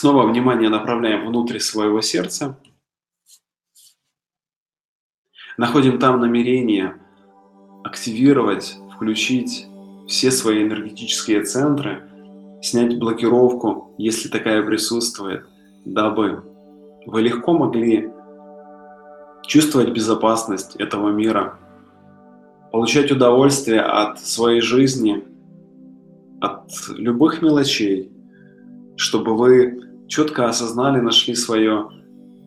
Снова внимание направляем внутрь своего сердца. Находим там намерение активировать, включить все свои энергетические центры, снять блокировку, если такая присутствует, дабы вы легко могли чувствовать безопасность этого мира, получать удовольствие от своей жизни, от любых мелочей, чтобы вы четко осознали, нашли свое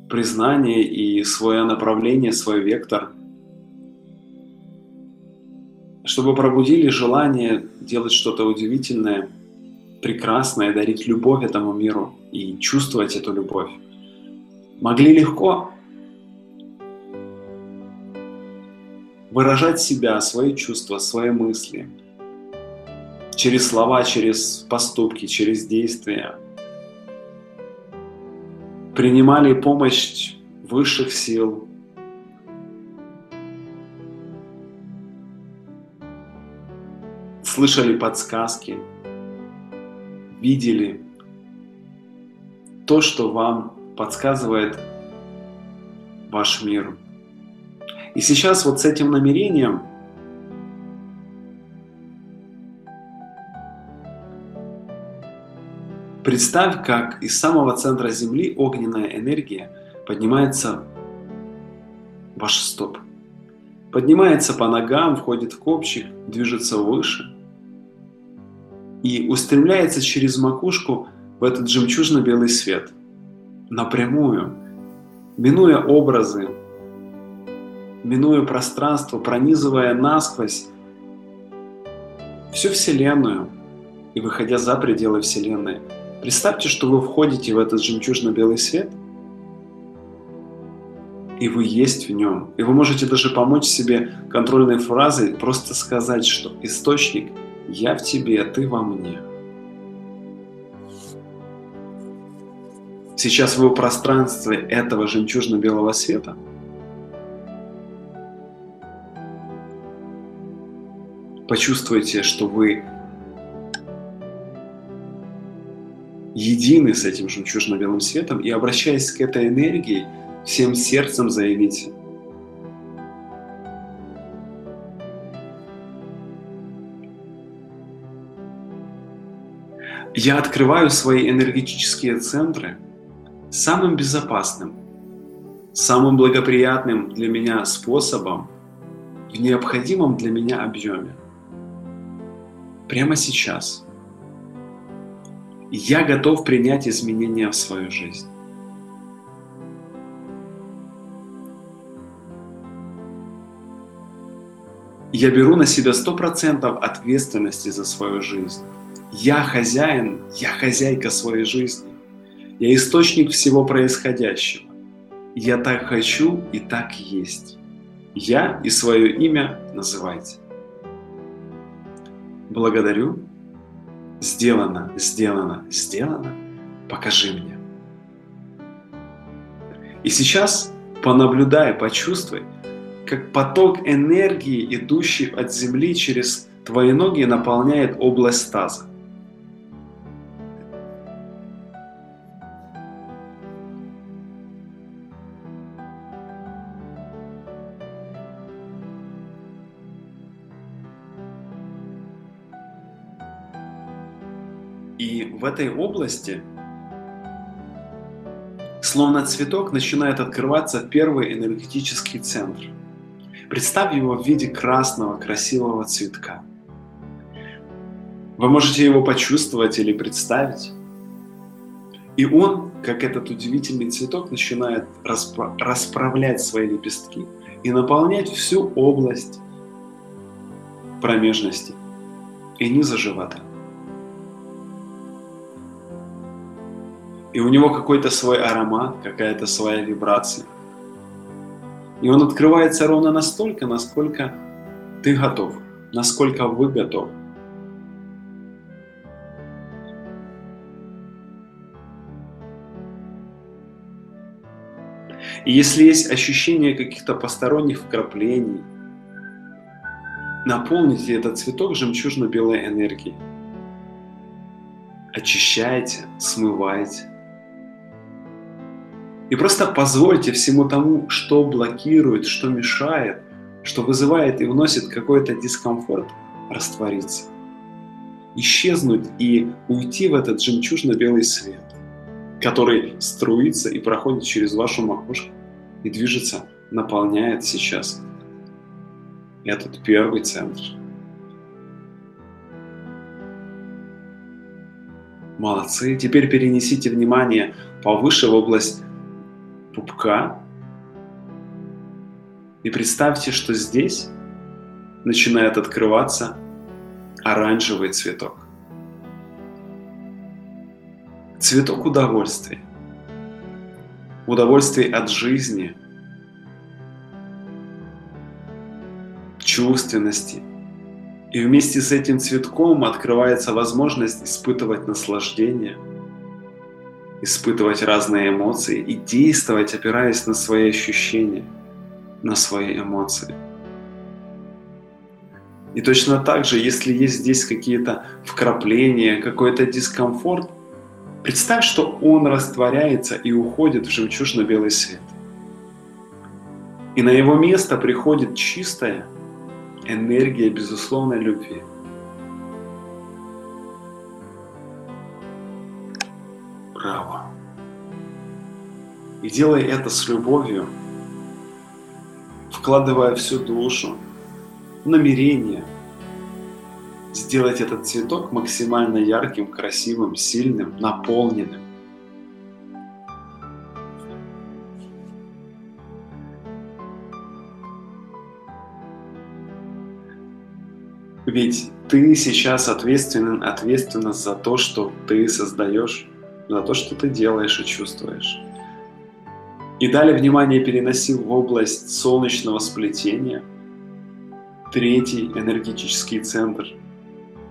признание и свое направление, свой вектор, чтобы пробудили желание делать что-то удивительное, прекрасное, дарить любовь этому миру и чувствовать эту любовь. Могли легко выражать себя, свои чувства, свои мысли через слова, через поступки, через действия. Принимали помощь высших сил. Слышали подсказки, видели то, что вам подсказывает ваш мир. И сейчас вот с этим намерением представь, как из самого центра Земли огненная энергия поднимается в ваш стоп. Поднимается по ногам, входит в копчик, движется выше и устремляется через макушку в этот жемчужно-белый свет. Напрямую, минуя образы, минуя пространство, пронизывая насквозь всю Вселенную и выходя за пределы Вселенной. Представьте, что вы входите в этот жемчужно-белый свет, и вы есть в нем. И вы можете даже помочь себе контрольной фразой, просто сказать, что источник «Я в тебе, ты во мне». Сейчас вы в пространстве этого жемчужно-белого света – почувствуйте, что вы едины с этим жемчужно-белым светом и обращаясь к этой энергии, всем сердцем заявите. Я открываю свои энергетические центры самым безопасным, самым благоприятным для меня способом в необходимом для меня объеме прямо сейчас. Я готов принять изменения в свою жизнь. Я беру на себя сто процентов ответственности за свою жизнь. Я хозяин, я хозяйка своей жизни. Я источник всего происходящего. Я так хочу и так есть. Я и свое имя называйте. Благодарю. Сделано, сделано, сделано. Покажи мне. И сейчас понаблюдай, почувствуй, как поток энергии, идущий от земли через твои ноги, наполняет область таза. И в этой области, словно цветок, начинает открываться первый энергетический центр. Представь его в виде красного красивого цветка. Вы можете его почувствовать или представить. И он, как этот удивительный цветок, начинает распро- расправлять свои лепестки и наполнять всю область промежности и низа живота. И у него какой-то свой аромат, какая-то своя вибрация. И он открывается ровно настолько, насколько ты готов, насколько вы готовы. И если есть ощущение каких-то посторонних вкраплений, наполните этот цветок жемчужно-белой энергией. Очищайте, смывайте И просто позвольте всему тому, что блокирует, что мешает, что вызывает и вносит какой-то дискомфорт, раствориться. Исчезнуть и уйти в этот жемчужно-белый свет, который струится и проходит через вашу макушку и движется, наполняет сейчас этот первый центр. Молодцы. Теперь перенесите внимание повыше в область пупка. И представьте, что здесь начинает открываться оранжевый цветок. Цветок удовольствия. Удовольствие от жизни, чувственности. И вместе с этим цветком открывается возможность испытывать наслаждение – испытывать разные эмоции и действовать, опираясь на свои ощущения, на свои эмоции. И точно так же, если есть здесь какие-то вкрапления, какой-то дискомфорт, представь, что он растворяется и уходит в жемчужно-белый свет. И на его место приходит чистая энергия безусловной любви – право. И делай это с любовью, вкладывая всю душу, намерение сделать этот цветок максимально ярким, красивым, сильным, наполненным. Ведь ты сейчас ответственен, ответственна за то, что ты создаешь за то, что ты делаешь и чувствуешь. И далее внимание переносил в область солнечного сплетения, третий энергетический центр.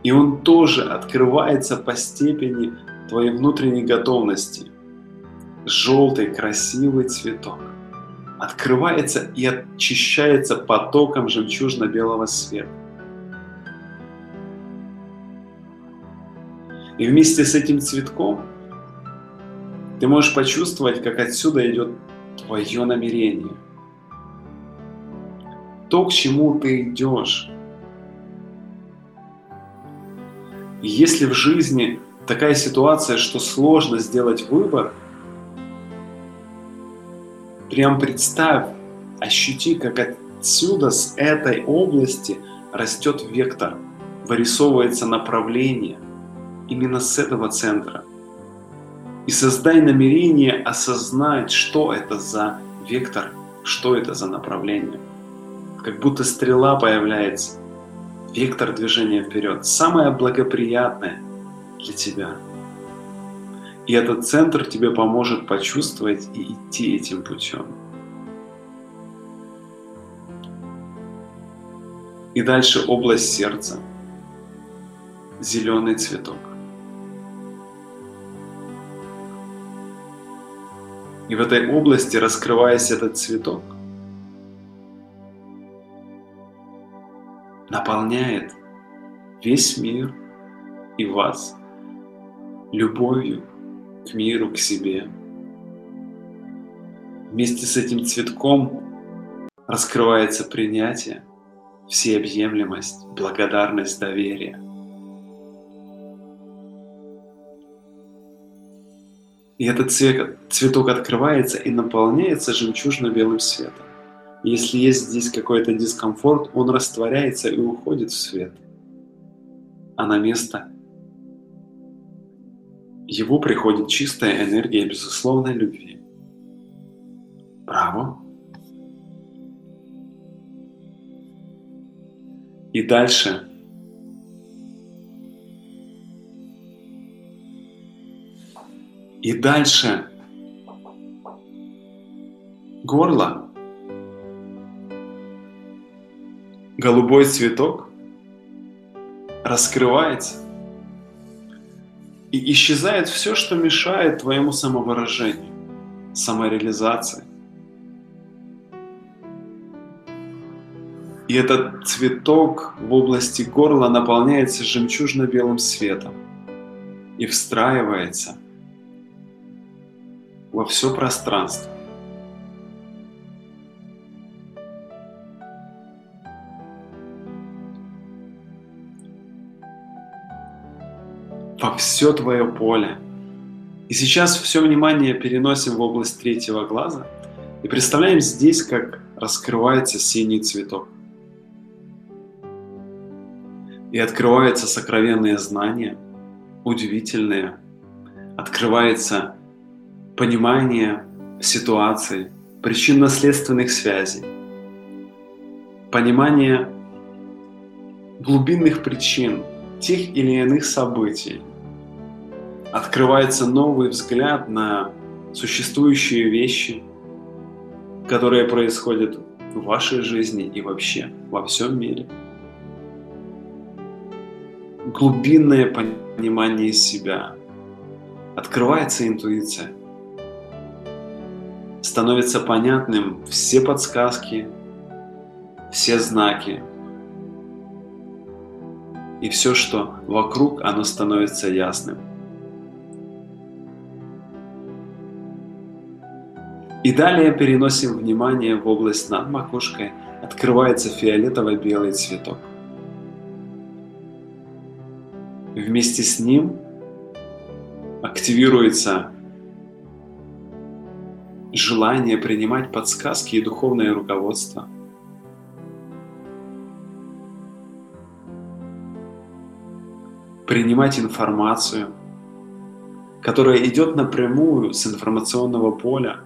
И он тоже открывается по степени твоей внутренней готовности. Желтый красивый цветок открывается и очищается потоком жемчужно-белого света. И вместе с этим цветком ты можешь почувствовать, как отсюда идет твое намерение. То, к чему ты идешь. Если в жизни такая ситуация, что сложно сделать выбор, прям представь, ощути, как отсюда, с этой области растет вектор, вырисовывается направление именно с этого центра – и создай намерение осознать, что это за вектор, что это за направление. Как будто стрела появляется, вектор движения вперед, самое благоприятное для тебя. И этот центр тебе поможет почувствовать и идти этим путем. И дальше область сердца. Зеленый цветок. И в этой области, раскрываясь этот цветок, наполняет весь мир и вас любовью к миру, к себе. Вместе с этим цветком раскрывается принятие, всеобъемлемость, благодарность, доверие – И этот цвет, цветок открывается и наполняется жемчужно-белым светом. Если есть здесь какой-то дискомфорт, он растворяется и уходит в свет. А на место его приходит чистая энергия безусловной любви. Браво! И дальше И дальше горло, голубой цветок раскрывается и исчезает все, что мешает твоему самовыражению, самореализации. И этот цветок в области горла наполняется жемчужно-белым светом и встраивается во все пространство. во все твое поле. И сейчас все внимание переносим в область третьего глаза и представляем здесь, как раскрывается синий цветок. И открываются сокровенные знания, удивительные. Открывается понимание ситуации, причинно-следственных связей, понимание глубинных причин тех или иных событий. Открывается новый взгляд на существующие вещи, которые происходят в вашей жизни и вообще во всем мире. Глубинное понимание себя. Открывается интуиция. Становится понятным все подсказки, все знаки, и все, что вокруг, оно становится ясным. И далее переносим внимание в область над макушкой, открывается фиолетово-белый цветок. Вместе с ним активируется желание принимать подсказки и духовное руководство – принимать информацию, которая идет напрямую с информационного поля.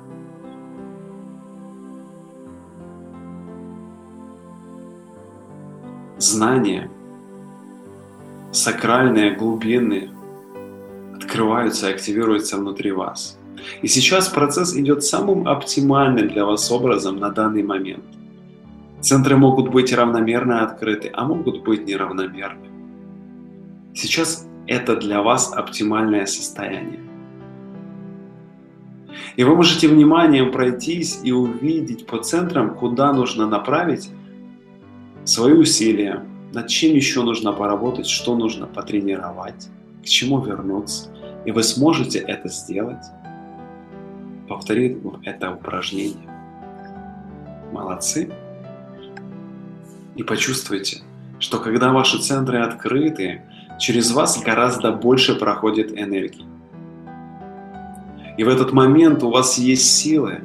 Знания, сакральные, глубинные, открываются и активируются внутри вас. И сейчас процесс идет самым оптимальным для вас образом на данный момент. Центры могут быть равномерно открыты, а могут быть неравномерны. Сейчас это для вас оптимальное состояние. И вы можете вниманием пройтись и увидеть по центрам, куда нужно направить свои усилия, над чем еще нужно поработать, что нужно потренировать, к чему вернуться. И вы сможете это сделать, повторив это упражнение. Молодцы. И почувствуйте, что когда ваши центры открыты, через вас гораздо больше проходит энергии. И в этот момент у вас есть силы,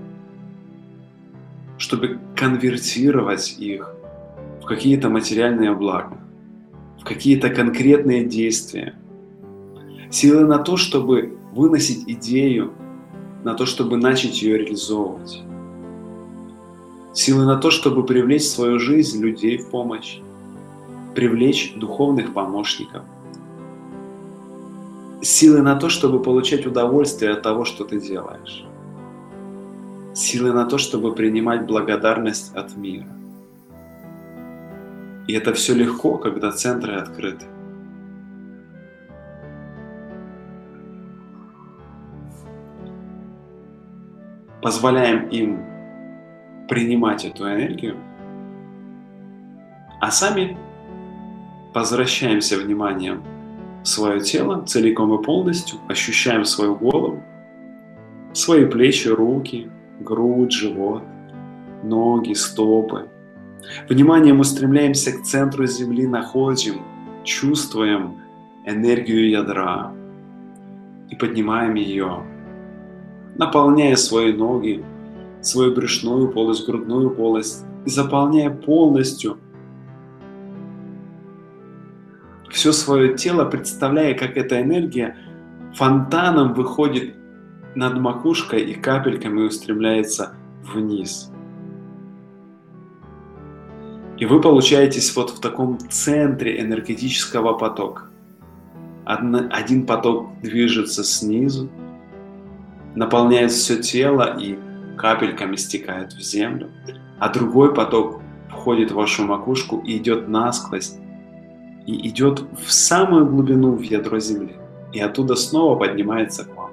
чтобы конвертировать их в какие-то материальные блага, в какие-то конкретные действия. Силы на то, чтобы выносить идею, на то, чтобы начать ее реализовывать. Силы на то, чтобы привлечь в свою жизнь людей в помощь, привлечь духовных помощников – силы на то, чтобы получать удовольствие от того, что ты делаешь. Силы на то, чтобы принимать благодарность от мира. И это все легко, когда центры открыты. Позволяем им принимать эту энергию, а сами возвращаемся вниманием свое тело целиком и полностью, ощущаем свою голову, свои плечи, руки, грудь, живот, ноги, стопы. Вниманием устремляемся к центру Земли, находим, чувствуем энергию ядра и поднимаем ее, наполняя свои ноги, свою брюшную полость, грудную полость и заполняя полностью – все свое тело, представляя, как эта энергия фонтаном выходит над макушкой и капельками устремляется вниз. И вы получаетесь вот в таком центре энергетического потока. Один поток движется снизу, наполняет все тело и капельками стекает в землю, а другой поток входит в вашу макушку и идет насквозь и идет в самую глубину, в ядро Земли, и оттуда снова поднимается к вам.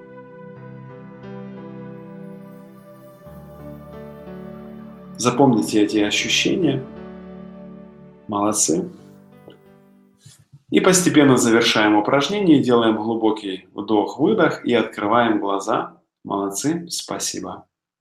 Запомните эти ощущения. Молодцы. И постепенно завершаем упражнение, делаем глубокий вдох-выдох и открываем глаза Молодцы, спасибо.